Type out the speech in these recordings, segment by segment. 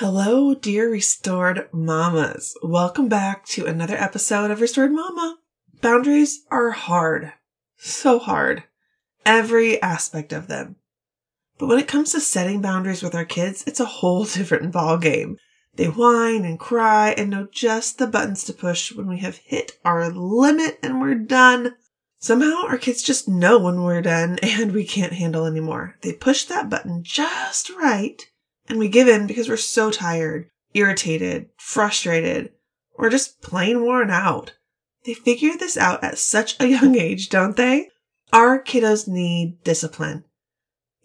Hello, dear restored mamas. Welcome back to another episode of Restored Mama. Boundaries are hard. So hard. Every aspect of them. But when it comes to setting boundaries with our kids, it's a whole different ball game. They whine and cry and know just the buttons to push when we have hit our limit and we're done. Somehow our kids just know when we're done and we can't handle anymore. They push that button just right and we give in because we're so tired, irritated, frustrated, or just plain worn out. They figure this out at such a young age, don't they? Our kiddos need discipline.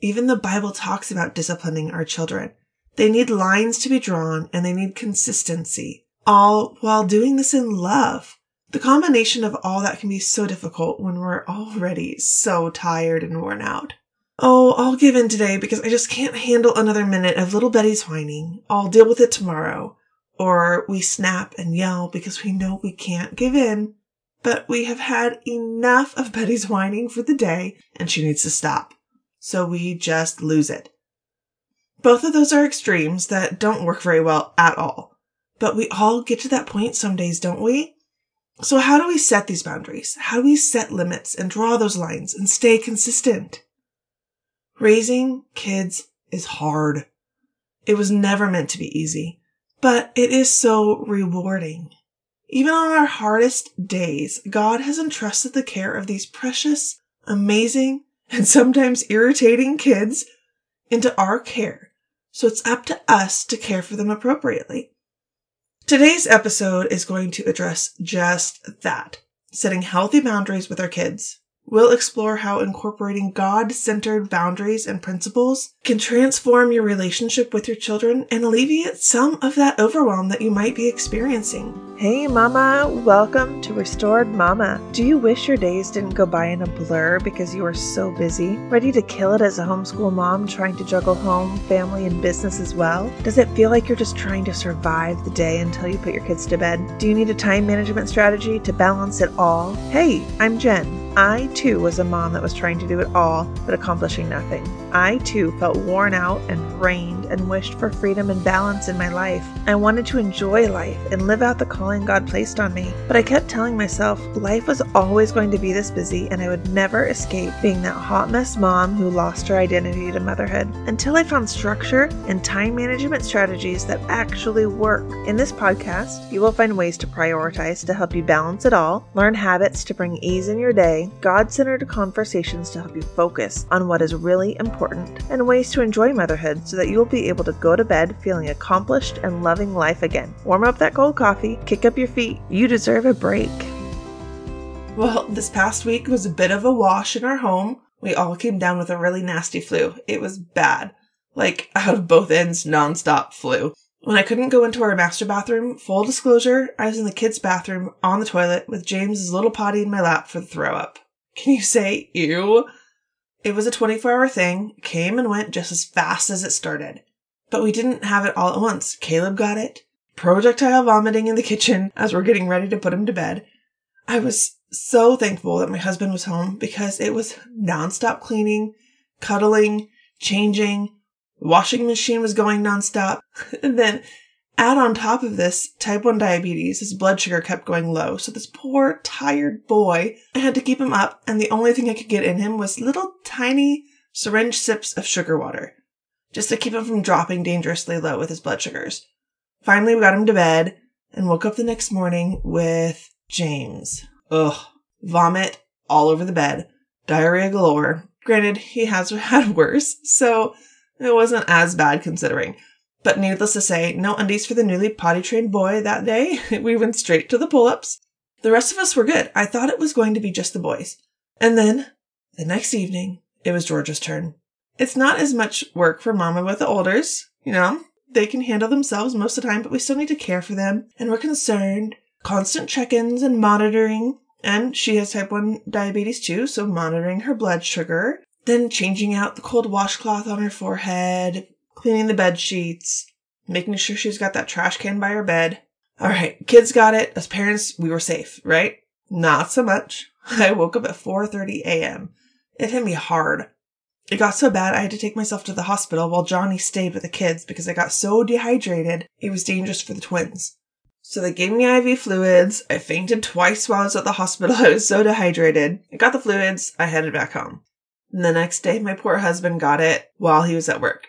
Even the Bible talks about disciplining our children. They need lines to be drawn and they need consistency, all while doing this in love. The combination of all that can be so difficult when we're already so tired and worn out. Oh, I'll give in today because I just can't handle another minute of little Betty's whining. I'll deal with it tomorrow. Or we snap and yell because we know we can't give in, but we have had enough of Betty's whining for the day and she needs to stop. So we just lose it. Both of those are extremes that don't work very well at all. But we all get to that point some days, don't we? So how do we set these boundaries? How do we set limits and draw those lines and stay consistent? Raising kids is hard. It was never meant to be easy, but it is so rewarding. Even on our hardest days, God has entrusted the care of these precious, amazing, and sometimes irritating kids into our care. So it's up to us to care for them appropriately. Today's episode is going to address just that setting healthy boundaries with our kids. We'll explore how incorporating God centered boundaries and principles can transform your relationship with your children and alleviate some of that overwhelm that you might be experiencing. Hey, Mama, welcome to Restored Mama. Do you wish your days didn't go by in a blur because you are so busy, ready to kill it as a homeschool mom trying to juggle home, family, and business as well? Does it feel like you're just trying to survive the day until you put your kids to bed? Do you need a time management strategy to balance it all? Hey, I'm Jen. I too was a mom that was trying to do it all, but accomplishing nothing. I too felt worn out and drained and wished for freedom and balance in my life. I wanted to enjoy life and live out the calling God placed on me, but I kept telling myself life was always going to be this busy and I would never escape being that hot mess mom who lost her identity to motherhood until I found structure and time management strategies that actually work. In this podcast, you will find ways to prioritize to help you balance it all, learn habits to bring ease in your day, God centered conversations to help you focus on what is really important, and ways to enjoy motherhood so that you will be able to go to bed feeling accomplished and loving life again. Warm up that cold coffee, kick up your feet. You deserve a break. Well, this past week was a bit of a wash in our home. We all came down with a really nasty flu. It was bad. Like, out of both ends, nonstop flu. When I couldn't go into our master bathroom, full disclosure, I was in the kids' bathroom on the toilet with James's little potty in my lap for the throw up. Can you say ew? It was a 24 hour thing, came and went just as fast as it started. But we didn't have it all at once. Caleb got it, projectile vomiting in the kitchen as we're getting ready to put him to bed. I was so thankful that my husband was home because it was nonstop cleaning, cuddling, changing, washing machine was going nonstop. and then add on top of this type 1 diabetes, his blood sugar kept going low. So this poor, tired boy, I had to keep him up. And the only thing I could get in him was little tiny syringe sips of sugar water just to keep him from dropping dangerously low with his blood sugars. Finally, we got him to bed and woke up the next morning with James. Ugh. Vomit all over the bed. Diarrhea galore. Granted, he has had worse, so it wasn't as bad considering. But needless to say, no undies for the newly potty trained boy that day. we went straight to the pull ups. The rest of us were good. I thought it was going to be just the boys. And then, the next evening, it was George's turn. It's not as much work for Mama with the olders, you know. They can handle themselves most of the time, but we still need to care for them. And we're concerned. Constant check ins and monitoring. And she has type 1 diabetes too, so monitoring her blood sugar. Then changing out the cold washcloth on her forehead, cleaning the bed sheets, making sure she's got that trash can by her bed. All right, kids got it. As parents, we were safe, right? Not so much. I woke up at 4:30 a.m. It hit me hard. It got so bad I had to take myself to the hospital while Johnny stayed with the kids because I got so dehydrated it was dangerous for the twins. So they gave me IV fluids. I fainted twice while I was at the hospital. I was so dehydrated. I got the fluids. I headed back home. And the next day, my poor husband got it while he was at work.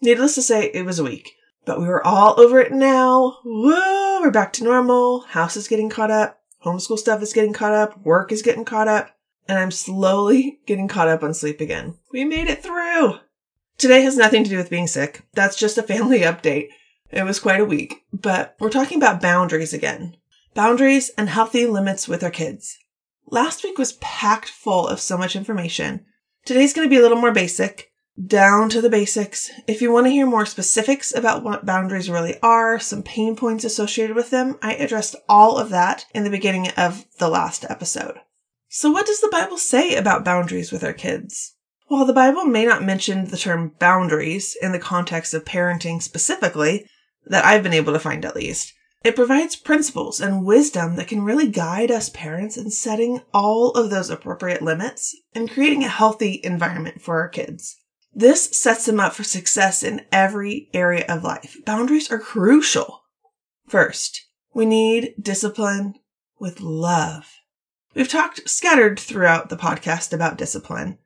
Needless to say, it was a week. But we were all over it now. Woo! We're back to normal. House is getting caught up. Homeschool stuff is getting caught up. Work is getting caught up. And I'm slowly getting caught up on sleep again. We made it through. Today has nothing to do with being sick. That's just a family update. It was quite a week, but we're talking about boundaries again. Boundaries and healthy limits with our kids. Last week was packed full of so much information. Today's going to be a little more basic, down to the basics. If you want to hear more specifics about what boundaries really are, some pain points associated with them, I addressed all of that in the beginning of the last episode. So what does the Bible say about boundaries with our kids? While the Bible may not mention the term boundaries in the context of parenting specifically, that I've been able to find at least, it provides principles and wisdom that can really guide us parents in setting all of those appropriate limits and creating a healthy environment for our kids. This sets them up for success in every area of life. Boundaries are crucial. First, we need discipline with love. We've talked scattered throughout the podcast about discipline.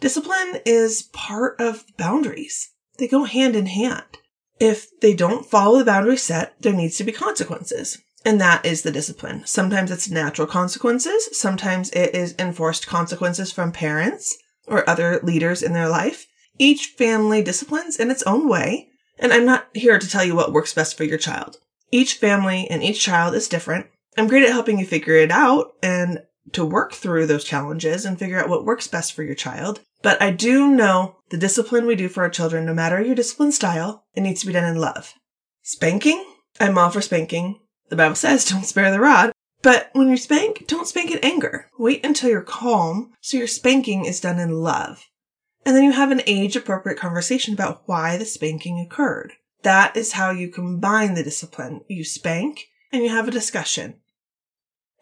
Discipline is part of boundaries. They go hand in hand. If they don't follow the boundary set, there needs to be consequences. And that is the discipline. Sometimes it's natural consequences. Sometimes it is enforced consequences from parents or other leaders in their life. Each family disciplines in its own way. And I'm not here to tell you what works best for your child. Each family and each child is different. I'm great at helping you figure it out and to work through those challenges and figure out what works best for your child. But I do know the discipline we do for our children, no matter your discipline style, it needs to be done in love. Spanking? I'm all for spanking. The Bible says don't spare the rod. But when you spank, don't spank in anger. Wait until you're calm so your spanking is done in love. And then you have an age appropriate conversation about why the spanking occurred. That is how you combine the discipline. You spank and you have a discussion.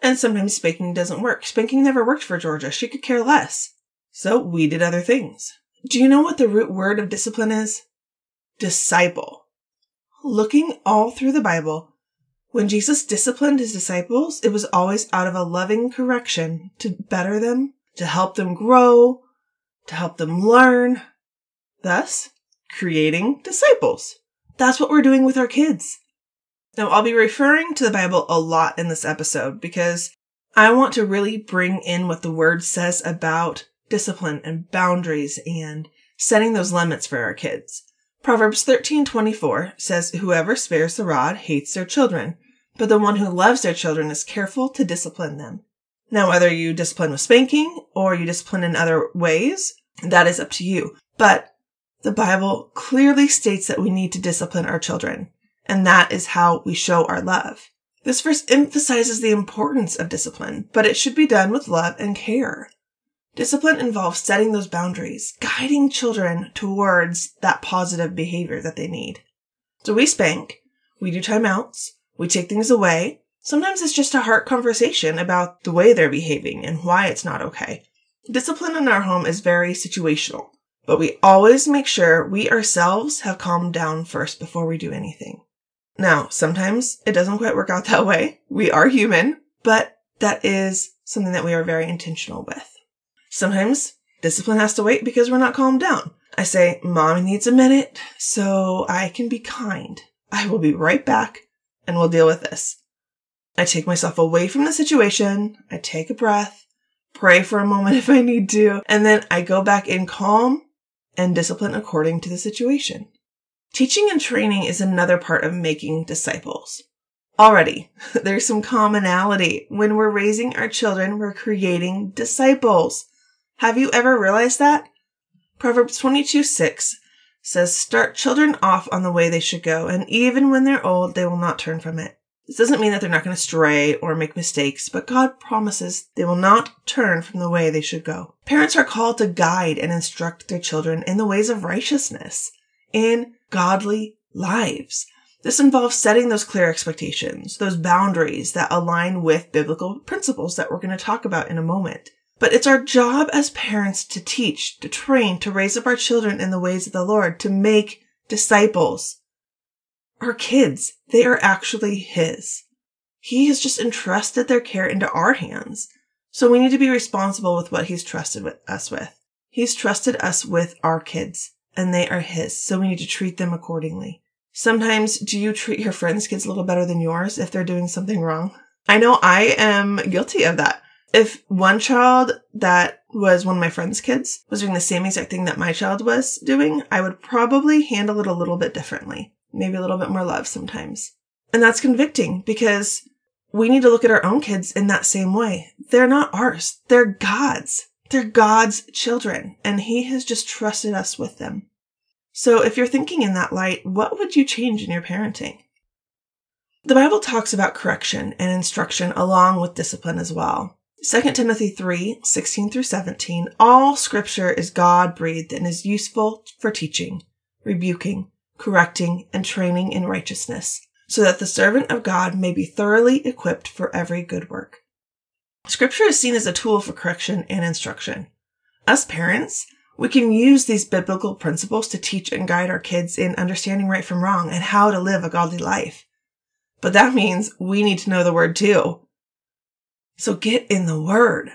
And sometimes spanking doesn't work. Spanking never worked for Georgia. She could care less. So we did other things. Do you know what the root word of discipline is? Disciple. Looking all through the Bible, when Jesus disciplined his disciples, it was always out of a loving correction to better them, to help them grow, to help them learn, thus creating disciples. That's what we're doing with our kids. Now, I'll be referring to the Bible a lot in this episode because I want to really bring in what the word says about discipline and boundaries and setting those limits for our kids. Proverbs 13:24 says, "Whoever spares the rod hates their children, but the one who loves their children is careful to discipline them." Now, whether you discipline with spanking or you discipline in other ways, that is up to you. But the Bible clearly states that we need to discipline our children and that is how we show our love. This verse emphasizes the importance of discipline, but it should be done with love and care. Discipline involves setting those boundaries, guiding children towards that positive behavior that they need. So we spank, we do timeouts, we take things away. Sometimes it's just a heart conversation about the way they're behaving and why it's not okay. Discipline in our home is very situational, but we always make sure we ourselves have calmed down first before we do anything. Now, sometimes it doesn't quite work out that way. We are human, but that is something that we are very intentional with. Sometimes discipline has to wait because we're not calmed down. I say, Mommy needs a minute so I can be kind. I will be right back and we'll deal with this. I take myself away from the situation. I take a breath, pray for a moment if I need to, and then I go back in calm and discipline according to the situation. Teaching and training is another part of making disciples. Already, there's some commonality. When we're raising our children, we're creating disciples. Have you ever realized that? Proverbs 22 6 says, Start children off on the way they should go, and even when they're old, they will not turn from it. This doesn't mean that they're not going to stray or make mistakes, but God promises they will not turn from the way they should go. Parents are called to guide and instruct their children in the ways of righteousness, in godly lives. This involves setting those clear expectations, those boundaries that align with biblical principles that we're going to talk about in a moment. But it's our job as parents to teach, to train, to raise up our children in the ways of the Lord, to make disciples. Our kids, they are actually His. He has just entrusted their care into our hands. So we need to be responsible with what He's trusted with us with. He's trusted us with our kids and they are His. So we need to treat them accordingly. Sometimes do you treat your friends' kids a little better than yours if they're doing something wrong? I know I am guilty of that. If one child that was one of my friend's kids was doing the same exact thing that my child was doing, I would probably handle it a little bit differently. Maybe a little bit more love sometimes. And that's convicting because we need to look at our own kids in that same way. They're not ours. They're God's. They're God's children, and He has just trusted us with them. So if you're thinking in that light, what would you change in your parenting? The Bible talks about correction and instruction along with discipline as well. 2 Timothy 3 16 through 17. All scripture is God breathed and is useful for teaching, rebuking, correcting, and training in righteousness, so that the servant of God may be thoroughly equipped for every good work. Scripture is seen as a tool for correction and instruction. Us parents, we can use these biblical principles to teach and guide our kids in understanding right from wrong and how to live a godly life. But that means we need to know the word too. So get in the word.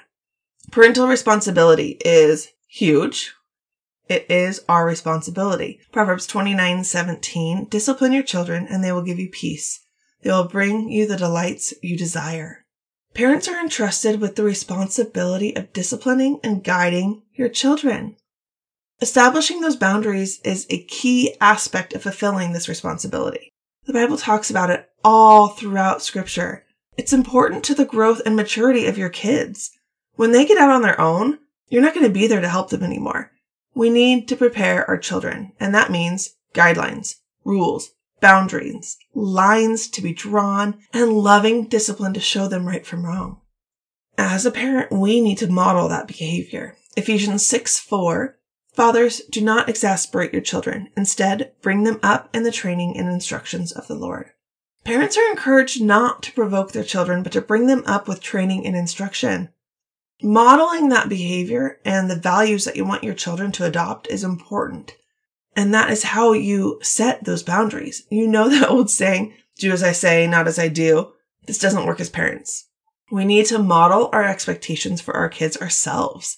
Parental responsibility is huge. It is our responsibility. Proverbs 29 17. Discipline your children and they will give you peace. They will bring you the delights you desire. Parents are entrusted with the responsibility of disciplining and guiding your children. Establishing those boundaries is a key aspect of fulfilling this responsibility. The Bible talks about it all throughout scripture. It's important to the growth and maturity of your kids. When they get out on their own, you're not going to be there to help them anymore. We need to prepare our children, and that means guidelines, rules, boundaries, lines to be drawn, and loving discipline to show them right from wrong. As a parent, we need to model that behavior. Ephesians 6 4 Fathers, do not exasperate your children. Instead, bring them up in the training and instructions of the Lord. Parents are encouraged not to provoke their children, but to bring them up with training and instruction. Modeling that behavior and the values that you want your children to adopt is important. And that is how you set those boundaries. You know that old saying, do as I say, not as I do. This doesn't work as parents. We need to model our expectations for our kids ourselves.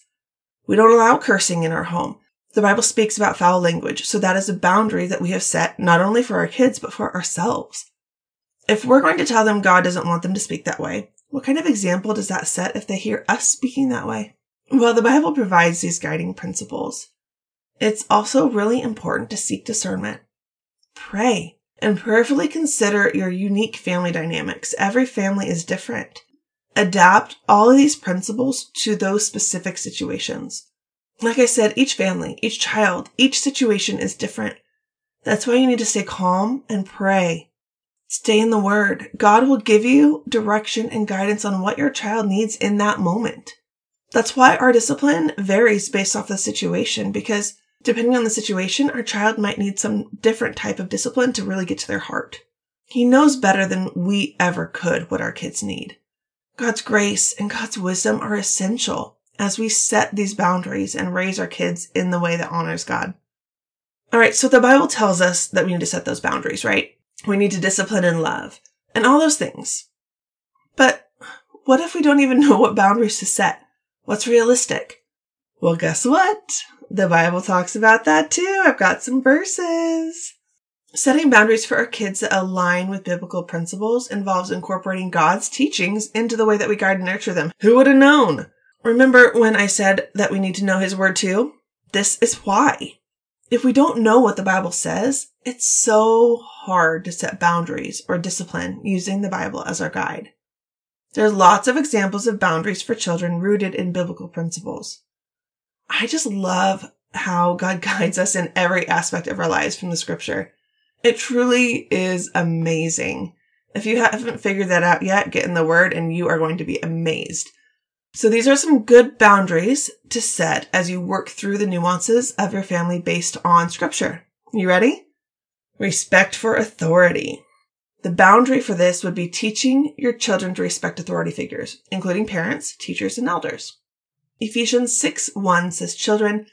We don't allow cursing in our home. The Bible speaks about foul language, so that is a boundary that we have set not only for our kids, but for ourselves. If we're going to tell them God doesn't want them to speak that way, what kind of example does that set if they hear us speaking that way? Well, the Bible provides these guiding principles. It's also really important to seek discernment. Pray and prayerfully consider your unique family dynamics. Every family is different. Adapt all of these principles to those specific situations. Like I said, each family, each child, each situation is different. That's why you need to stay calm and pray. Stay in the word. God will give you direction and guidance on what your child needs in that moment. That's why our discipline varies based off the situation because depending on the situation, our child might need some different type of discipline to really get to their heart. He knows better than we ever could what our kids need. God's grace and God's wisdom are essential as we set these boundaries and raise our kids in the way that honors God. All right, so the Bible tells us that we need to set those boundaries, right? We need to discipline and love and all those things. But what if we don't even know what boundaries to set? What's realistic? Well, guess what? The Bible talks about that too. I've got some verses. Setting boundaries for our kids that align with biblical principles involves incorporating God's teachings into the way that we guide and nurture them. Who would have known? Remember when I said that we need to know his word too? This is why. If we don't know what the Bible says, it's so hard to set boundaries or discipline using the Bible as our guide. There's lots of examples of boundaries for children rooted in biblical principles. I just love how God guides us in every aspect of our lives from the scripture. It truly is amazing. If you haven't figured that out yet, get in the word and you are going to be amazed. So these are some good boundaries to set as you work through the nuances of your family based on scripture. You ready? Respect for authority. The boundary for this would be teaching your children to respect authority figures, including parents, teachers, and elders. Ephesians 6 1 says, Children,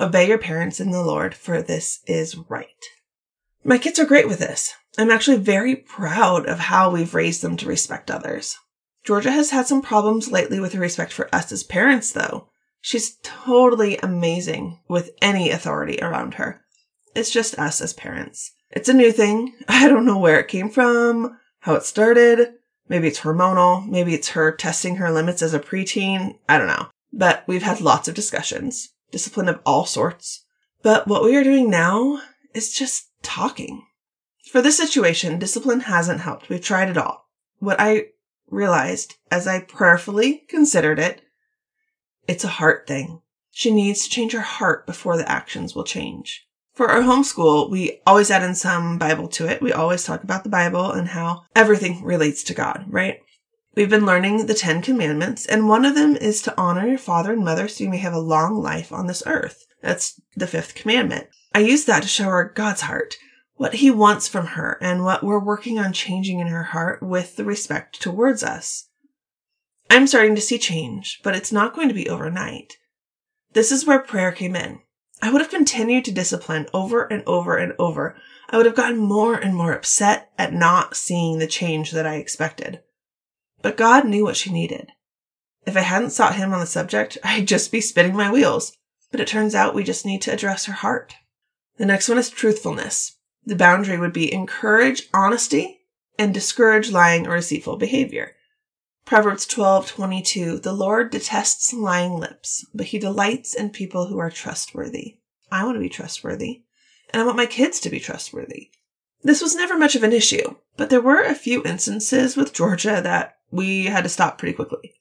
obey your parents in the Lord, for this is right. My kids are great with this. I'm actually very proud of how we've raised them to respect others. Georgia has had some problems lately with her respect for us as parents, though. She's totally amazing with any authority around her. It's just us as parents. It's a new thing. I don't know where it came from, how it started. Maybe it's hormonal. Maybe it's her testing her limits as a preteen. I don't know. But we've had lots of discussions, discipline of all sorts. But what we are doing now is just talking. For this situation, discipline hasn't helped. We've tried it all. What I realized as I prayerfully considered it, it's a heart thing. She needs to change her heart before the actions will change. For our homeschool, we always add in some Bible to it. We always talk about the Bible and how everything relates to God, right? We've been learning the Ten Commandments, and one of them is to honor your father and mother so you may have a long life on this earth. That's the fifth commandment. I use that to show her God's heart, what he wants from her, and what we're working on changing in her heart with the respect towards us. I'm starting to see change, but it's not going to be overnight. This is where prayer came in. I would have continued to discipline over and over and over. I would have gotten more and more upset at not seeing the change that I expected. But God knew what she needed. If I hadn't sought Him on the subject, I'd just be spinning my wheels. But it turns out we just need to address her heart. The next one is truthfulness. The boundary would be encourage honesty and discourage lying or deceitful behavior. Proverbs 12:22 The Lord detests lying lips, but he delights in people who are trustworthy. I want to be trustworthy, and I want my kids to be trustworthy. This was never much of an issue, but there were a few instances with Georgia that we had to stop pretty quickly.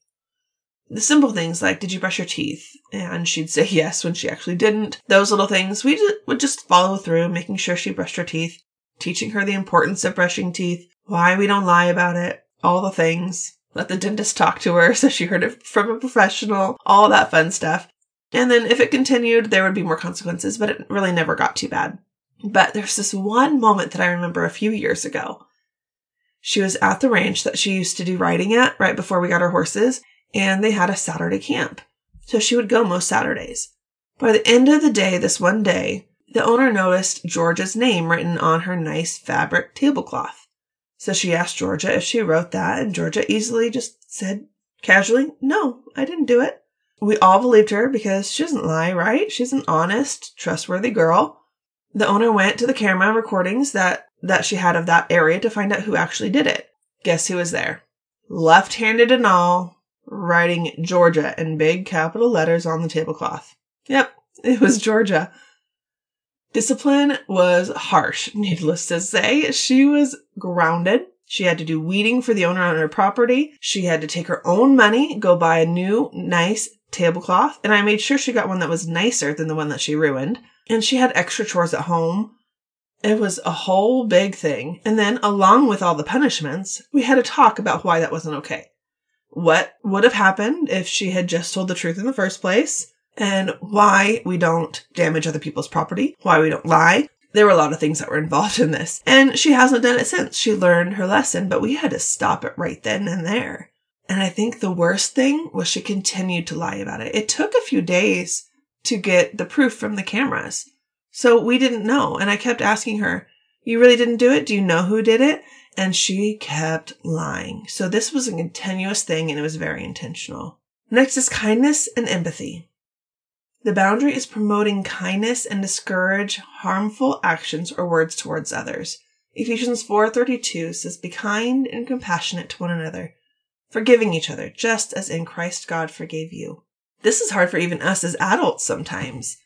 The simple things like, did you brush your teeth? And she'd say yes when she actually didn't. Those little things, we would just follow through, making sure she brushed her teeth, teaching her the importance of brushing teeth, why we don't lie about it, all the things. Let the dentist talk to her so she heard it from a professional, all that fun stuff. And then if it continued, there would be more consequences, but it really never got too bad. But there's this one moment that I remember a few years ago. She was at the ranch that she used to do riding at right before we got our horses, and they had a Saturday camp. So she would go most Saturdays. By the end of the day, this one day, the owner noticed Georgia's name written on her nice fabric tablecloth. So she asked Georgia if she wrote that, and Georgia easily just said casually, No, I didn't do it. We all believed her because she doesn't lie, right? She's an honest, trustworthy girl. The owner went to the camera recordings that, that she had of that area to find out who actually did it. Guess who was there? Left handed and all, writing Georgia in big capital letters on the tablecloth. Yep, it was Georgia. Discipline was harsh, needless to say. She was grounded. She had to do weeding for the owner on her property. She had to take her own money, go buy a new, nice tablecloth, and I made sure she got one that was nicer than the one that she ruined. And she had extra chores at home. It was a whole big thing. And then, along with all the punishments, we had a talk about why that wasn't okay. What would have happened if she had just told the truth in the first place? and why we don't damage other people's property, why we don't lie. There were a lot of things that were involved in this. And she hasn't done it since. She learned her lesson, but we had to stop it right then and there. And I think the worst thing was she continued to lie about it. It took a few days to get the proof from the cameras. So we didn't know. And I kept asking her, You really didn't do it? Do you know who did it? And she kept lying. So this was a continuous thing and it was very intentional. Next is kindness and empathy. The boundary is promoting kindness and discourage harmful actions or words towards others. Ephesians 4:32 says be kind and compassionate to one another, forgiving each other just as in Christ God forgave you. This is hard for even us as adults sometimes.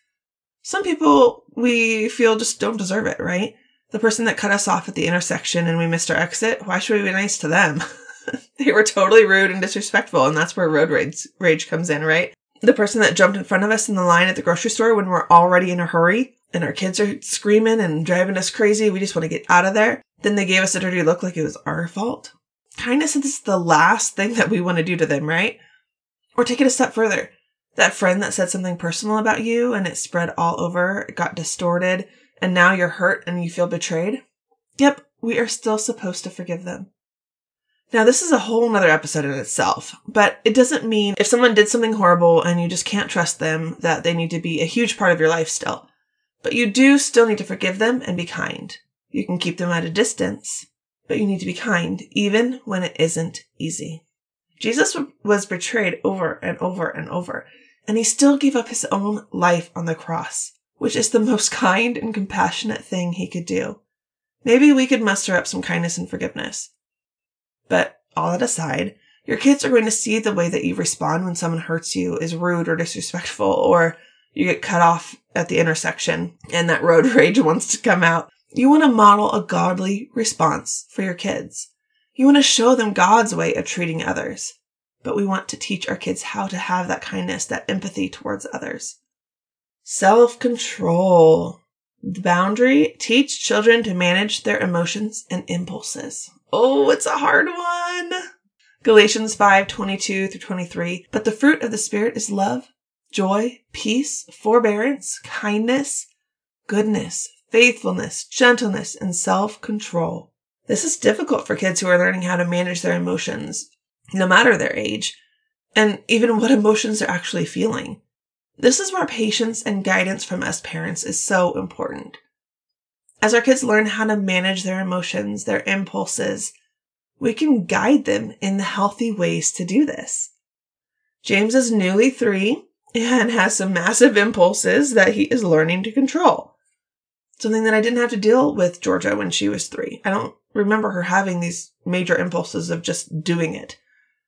Some people we feel just don't deserve it, right? The person that cut us off at the intersection and we missed our exit, why should we be nice to them? they were totally rude and disrespectful, and that's where road rage, rage comes in, right? the person that jumped in front of us in the line at the grocery store when we're already in a hurry and our kids are screaming and driving us crazy. We just want to get out of there. Then they gave us a dirty look like it was our fault. Kindness is the last thing that we want to do to them, right? Or take it a step further. That friend that said something personal about you and it spread all over, it got distorted, and now you're hurt and you feel betrayed. Yep, we are still supposed to forgive them. Now, this is a whole nother episode in itself, but it doesn't mean if someone did something horrible and you just can't trust them that they need to be a huge part of your life still. But you do still need to forgive them and be kind. You can keep them at a distance, but you need to be kind even when it isn't easy. Jesus was betrayed over and over and over, and he still gave up his own life on the cross, which is the most kind and compassionate thing he could do. Maybe we could muster up some kindness and forgiveness. But all that aside, your kids are going to see the way that you respond when someone hurts you is rude or disrespectful, or you get cut off at the intersection and that road rage wants to come out. You want to model a godly response for your kids. You want to show them God's way of treating others. But we want to teach our kids how to have that kindness, that empathy towards others. Self control. The boundary teach children to manage their emotions and impulses. Oh, it's a hard one. Galatians 5 22 through 23. But the fruit of the Spirit is love, joy, peace, forbearance, kindness, goodness, faithfulness, gentleness, and self control. This is difficult for kids who are learning how to manage their emotions, no matter their age, and even what emotions they're actually feeling. This is where patience and guidance from us parents is so important. As our kids learn how to manage their emotions, their impulses, we can guide them in the healthy ways to do this. James is newly three and has some massive impulses that he is learning to control. Something that I didn't have to deal with Georgia when she was three. I don't remember her having these major impulses of just doing it.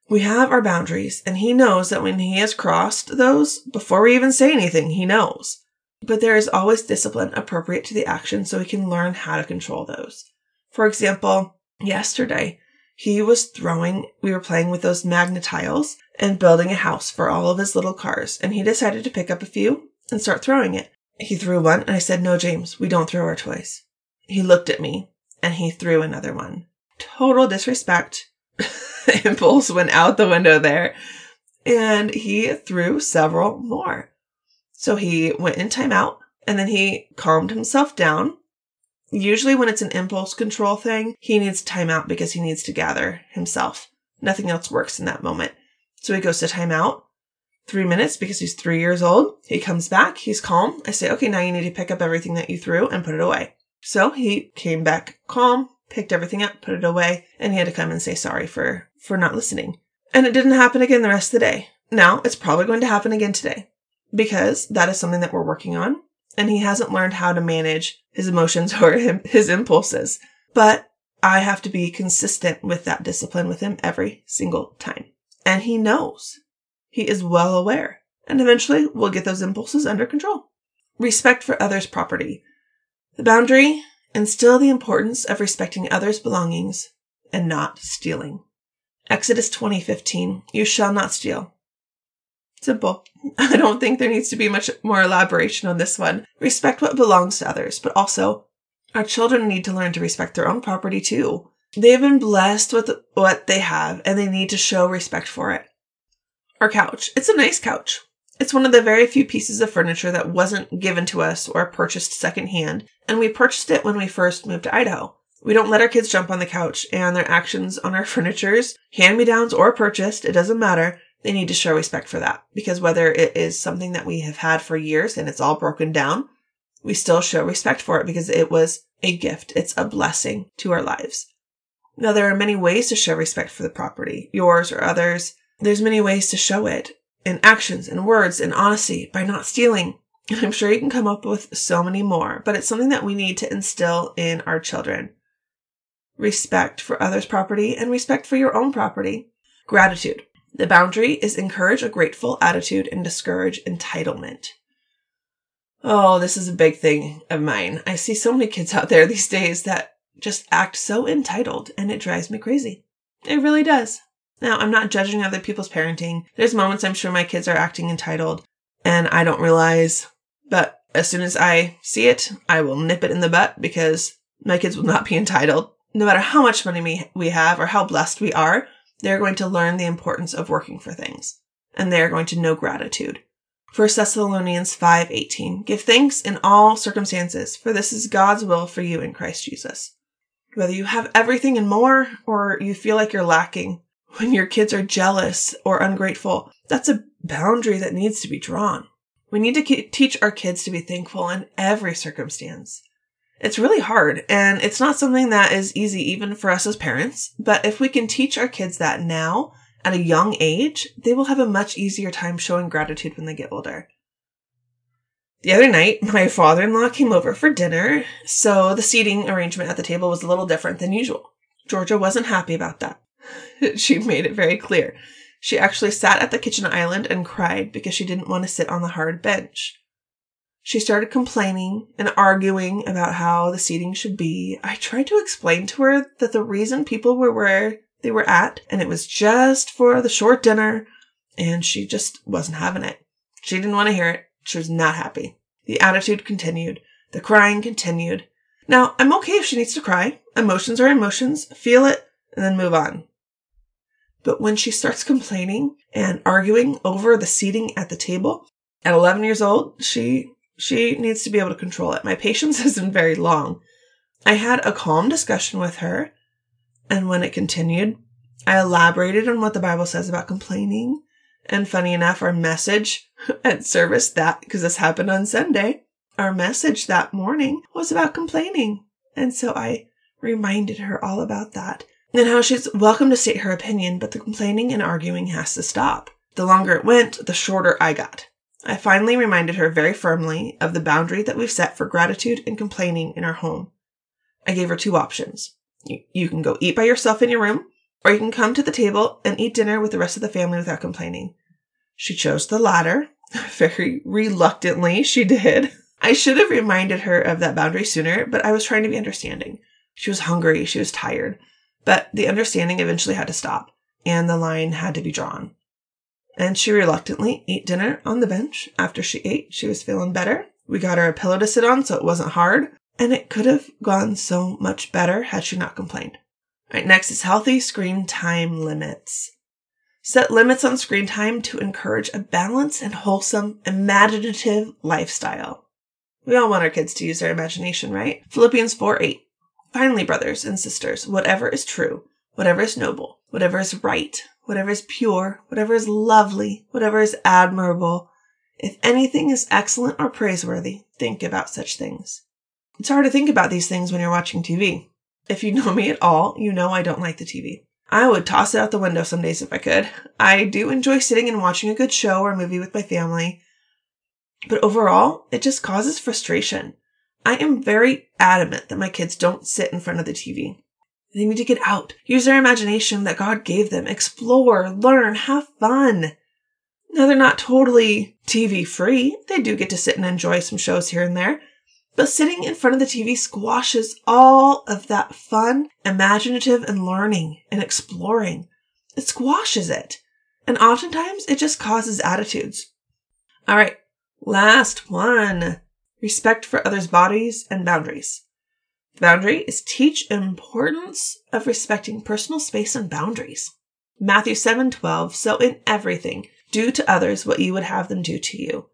We have our boundaries, and he knows that when he has crossed those, before we even say anything, he knows but there is always discipline appropriate to the action so he can learn how to control those. For example, yesterday, he was throwing, we were playing with those tiles and building a house for all of his little cars, and he decided to pick up a few and start throwing it. He threw one, and I said, No, James, we don't throw our toys. He looked at me, and he threw another one. Total disrespect. Impulse went out the window there, and he threw several more. So he went in timeout and then he calmed himself down. Usually, when it's an impulse control thing, he needs timeout because he needs to gather himself. Nothing else works in that moment. So he goes to timeout. Three minutes because he's three years old. He comes back. He's calm. I say, okay, now you need to pick up everything that you threw and put it away. So he came back calm, picked everything up, put it away, and he had to come and say sorry for, for not listening. And it didn't happen again the rest of the day. Now it's probably going to happen again today because that is something that we're working on. And he hasn't learned how to manage his emotions or his impulses. But I have to be consistent with that discipline with him every single time. And he knows. He is well aware. And eventually we'll get those impulses under control. Respect for others' property. The boundary instill the importance of respecting others' belongings and not stealing. Exodus 20:15 You shall not steal. Simple. I don't think there needs to be much more elaboration on this one. Respect what belongs to others, but also our children need to learn to respect their own property too. They have been blessed with what they have and they need to show respect for it. Couch. It's a nice couch. It's one of the very few pieces of furniture that wasn't given to us or purchased secondhand, and we purchased it when we first moved to Idaho. We don't let our kids jump on the couch, and their actions on our furnitures, hand me downs or purchased, it doesn't matter, they need to show respect for that because whether it is something that we have had for years and it's all broken down, we still show respect for it because it was a gift. It's a blessing to our lives. Now, there are many ways to show respect for the property, yours or others. There's many ways to show it in actions and words and honesty by not stealing. And I'm sure you can come up with so many more, but it's something that we need to instill in our children. Respect for others' property and respect for your own property. Gratitude. The boundary is encourage a grateful attitude and discourage entitlement. Oh, this is a big thing of mine. I see so many kids out there these days that just act so entitled and it drives me crazy. It really does. Now, I'm not judging other people's parenting. There's moments I'm sure my kids are acting entitled and I don't realize, but as soon as I see it, I will nip it in the butt because my kids will not be entitled. No matter how much money we have or how blessed we are, they're going to learn the importance of working for things, and they are going to know gratitude. 1 Thessalonians 5:18 Give thanks in all circumstances, for this is God's will for you in Christ Jesus. Whether you have everything and more, or you feel like you're lacking. When your kids are jealous or ungrateful, that's a boundary that needs to be drawn. We need to teach our kids to be thankful in every circumstance. It's really hard and it's not something that is easy even for us as parents. But if we can teach our kids that now at a young age, they will have a much easier time showing gratitude when they get older. The other night, my father in law came over for dinner, so the seating arrangement at the table was a little different than usual. Georgia wasn't happy about that. she made it very clear. She actually sat at the kitchen island and cried because she didn't want to sit on the hard bench. She started complaining and arguing about how the seating should be. I tried to explain to her that the reason people were where they were at, and it was just for the short dinner, and she just wasn't having it. She didn't want to hear it. She was not happy. The attitude continued. The crying continued. Now, I'm okay if she needs to cry. Emotions are emotions. Feel it and then move on. But when she starts complaining and arguing over the seating at the table, at 11 years old, she she needs to be able to control it. My patience isn't very long. I had a calm discussion with her, and when it continued, I elaborated on what the Bible says about complaining. And funny enough, our message at service that, because this happened on Sunday, our message that morning was about complaining. And so I reminded her all about that and how she's welcome to state her opinion, but the complaining and arguing has to stop. The longer it went, the shorter I got. I finally reminded her very firmly of the boundary that we've set for gratitude and complaining in our home. I gave her two options. You, can go eat by yourself in your room, or you can come to the table and eat dinner with the rest of the family without complaining. She chose the latter. Very reluctantly, she did. I should have reminded her of that boundary sooner, but I was trying to be understanding. She was hungry, she was tired, but the understanding eventually had to stop, and the line had to be drawn and she reluctantly ate dinner on the bench. After she ate, she was feeling better. We got her a pillow to sit on so it wasn't hard, and it could have gone so much better had she not complained. Right, next is healthy screen time limits. Set limits on screen time to encourage a balanced and wholesome, imaginative lifestyle. We all want our kids to use their imagination, right? Philippians 4 8. Finally, brothers and sisters, whatever is true, whatever is noble, whatever is right, whatever is pure, whatever is lovely, whatever is admirable, if anything is excellent or praiseworthy, think about such things. It's hard to think about these things when you're watching TV. If you know me at all, you know I don't like the TV. I would toss it out the window some days if I could. I do enjoy sitting and watching a good show or movie with my family, but overall, it just causes frustration. I am very adamant that my kids don't sit in front of the TV. They need to get out, use their imagination that God gave them, explore, learn, have fun. Now they're not totally TV free. They do get to sit and enjoy some shows here and there. But sitting in front of the TV squashes all of that fun, imaginative, and learning and exploring. It squashes it. And oftentimes it just causes attitudes. All right. Last one. Respect for others' bodies and boundaries. The boundary is teach importance of respecting personal space and boundaries. Matthew 7:12 So in everything do to others what you would have them do to you.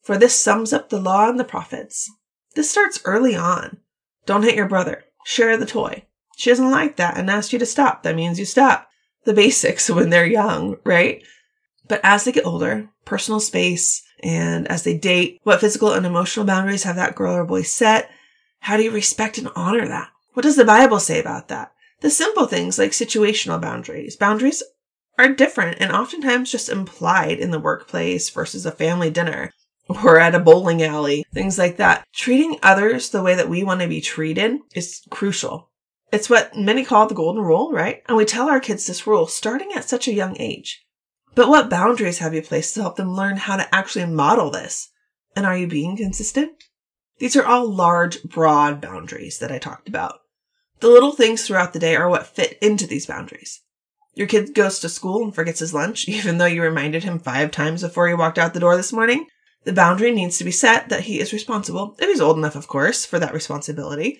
For this sums up the law and the prophets. This starts early on. Don't hit your brother. Share the toy. She doesn't like that and asks you to stop. That means you stop. The basics when they're young, right? But as they get older, personal space and as they date, what physical and emotional boundaries have that girl or boy set? How do you respect and honor that? What does the Bible say about that? The simple things like situational boundaries. Boundaries are different and oftentimes just implied in the workplace versus a family dinner or at a bowling alley, things like that. Treating others the way that we want to be treated is crucial. It's what many call the golden rule, right? And we tell our kids this rule starting at such a young age. But what boundaries have you placed to help them learn how to actually model this? And are you being consistent? These are all large, broad boundaries that I talked about. The little things throughout the day are what fit into these boundaries. Your kid goes to school and forgets his lunch, even though you reminded him five times before he walked out the door this morning. The boundary needs to be set that he is responsible, if he's old enough, of course, for that responsibility.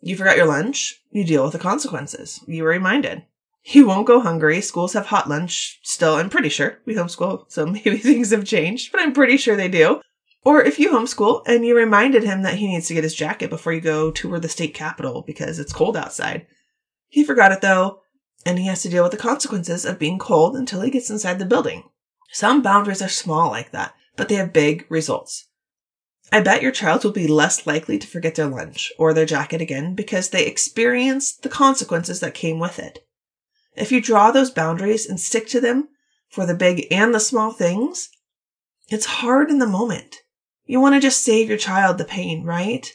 You forgot your lunch, you deal with the consequences. You were reminded. He won't go hungry. Schools have hot lunch still, I'm pretty sure. We homeschool, so maybe things have changed, but I'm pretty sure they do. Or if you homeschool and you reminded him that he needs to get his jacket before you go tour the state capitol because it's cold outside. He forgot it though, and he has to deal with the consequences of being cold until he gets inside the building. Some boundaries are small like that, but they have big results. I bet your child will be less likely to forget their lunch or their jacket again because they experienced the consequences that came with it. If you draw those boundaries and stick to them for the big and the small things, it's hard in the moment. You want to just save your child the pain, right?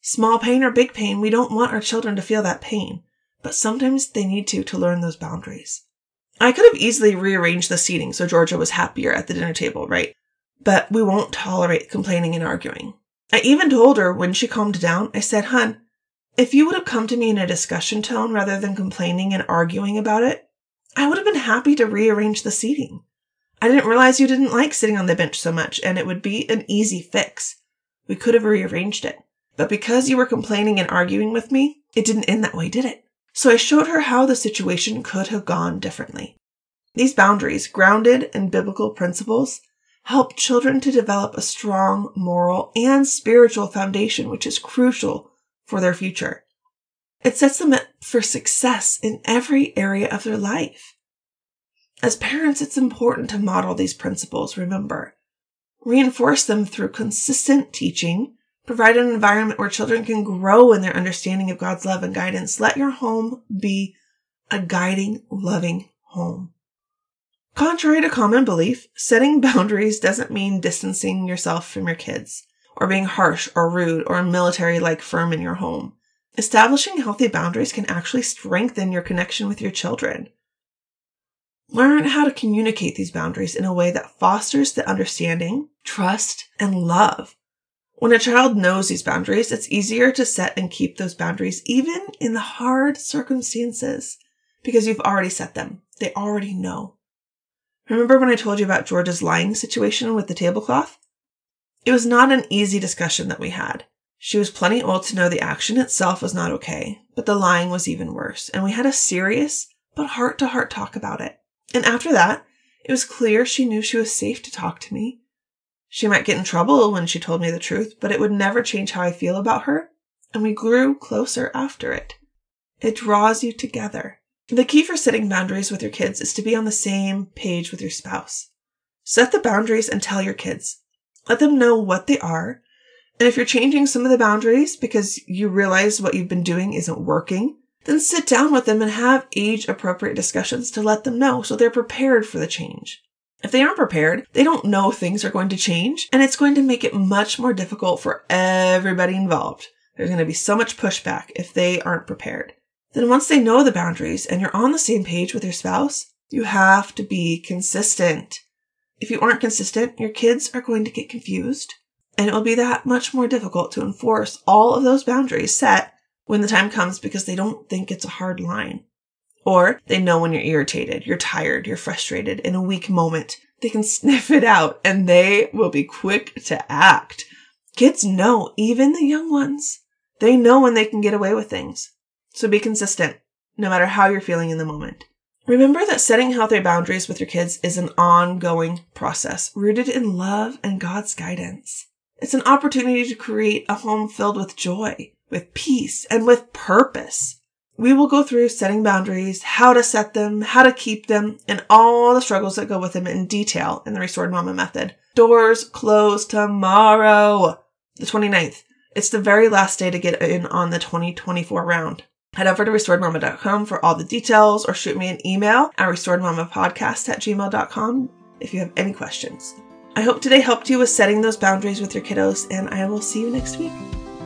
Small pain or big pain, we don't want our children to feel that pain, but sometimes they need to to learn those boundaries. I could have easily rearranged the seating so Georgia was happier at the dinner table, right? But we won't tolerate complaining and arguing. I even told her when she calmed down, I said, Hun, if you would have come to me in a discussion tone rather than complaining and arguing about it, I would have been happy to rearrange the seating. I didn't realize you didn't like sitting on the bench so much, and it would be an easy fix. We could have rearranged it. But because you were complaining and arguing with me, it didn't end that way, did it? So I showed her how the situation could have gone differently. These boundaries, grounded in biblical principles, help children to develop a strong moral and spiritual foundation, which is crucial for their future. It sets them up for success in every area of their life. As parents, it's important to model these principles, remember. Reinforce them through consistent teaching. Provide an environment where children can grow in their understanding of God's love and guidance. Let your home be a guiding, loving home. Contrary to common belief, setting boundaries doesn't mean distancing yourself from your kids, or being harsh or rude or military like firm in your home. Establishing healthy boundaries can actually strengthen your connection with your children. Learn how to communicate these boundaries in a way that fosters the understanding, trust, and love. When a child knows these boundaries, it's easier to set and keep those boundaries even in the hard circumstances because you've already set them. They already know. Remember when I told you about Georgia's lying situation with the tablecloth? It was not an easy discussion that we had. She was plenty old to know the action itself was not okay, but the lying was even worse, and we had a serious but heart to heart talk about it. And after that, it was clear she knew she was safe to talk to me. She might get in trouble when she told me the truth, but it would never change how I feel about her, and we grew closer after it. It draws you together. The key for setting boundaries with your kids is to be on the same page with your spouse. Set the boundaries and tell your kids. Let them know what they are. And if you're changing some of the boundaries because you realize what you've been doing isn't working, then sit down with them and have age appropriate discussions to let them know so they're prepared for the change. If they aren't prepared, they don't know things are going to change, and it's going to make it much more difficult for everybody involved. There's going to be so much pushback if they aren't prepared. Then once they know the boundaries and you're on the same page with your spouse, you have to be consistent. If you aren't consistent, your kids are going to get confused, and it will be that much more difficult to enforce all of those boundaries set when the time comes because they don't think it's a hard line. Or they know when you're irritated, you're tired, you're frustrated in a weak moment. They can sniff it out and they will be quick to act. Kids know, even the young ones, they know when they can get away with things. So be consistent, no matter how you're feeling in the moment. Remember that setting healthy boundaries with your kids is an ongoing process rooted in love and God's guidance. It's an opportunity to create a home filled with joy, with peace, and with purpose. We will go through setting boundaries, how to set them, how to keep them, and all the struggles that go with them in detail in the Restored Mama method. Doors close tomorrow, the 29th. It's the very last day to get in on the 2024 round. Head over to restoredmama.com for all the details or shoot me an email at restoredmamapodcast at gmail.com if you have any questions. I hope today helped you with setting those boundaries with your kiddos, and I will see you next week.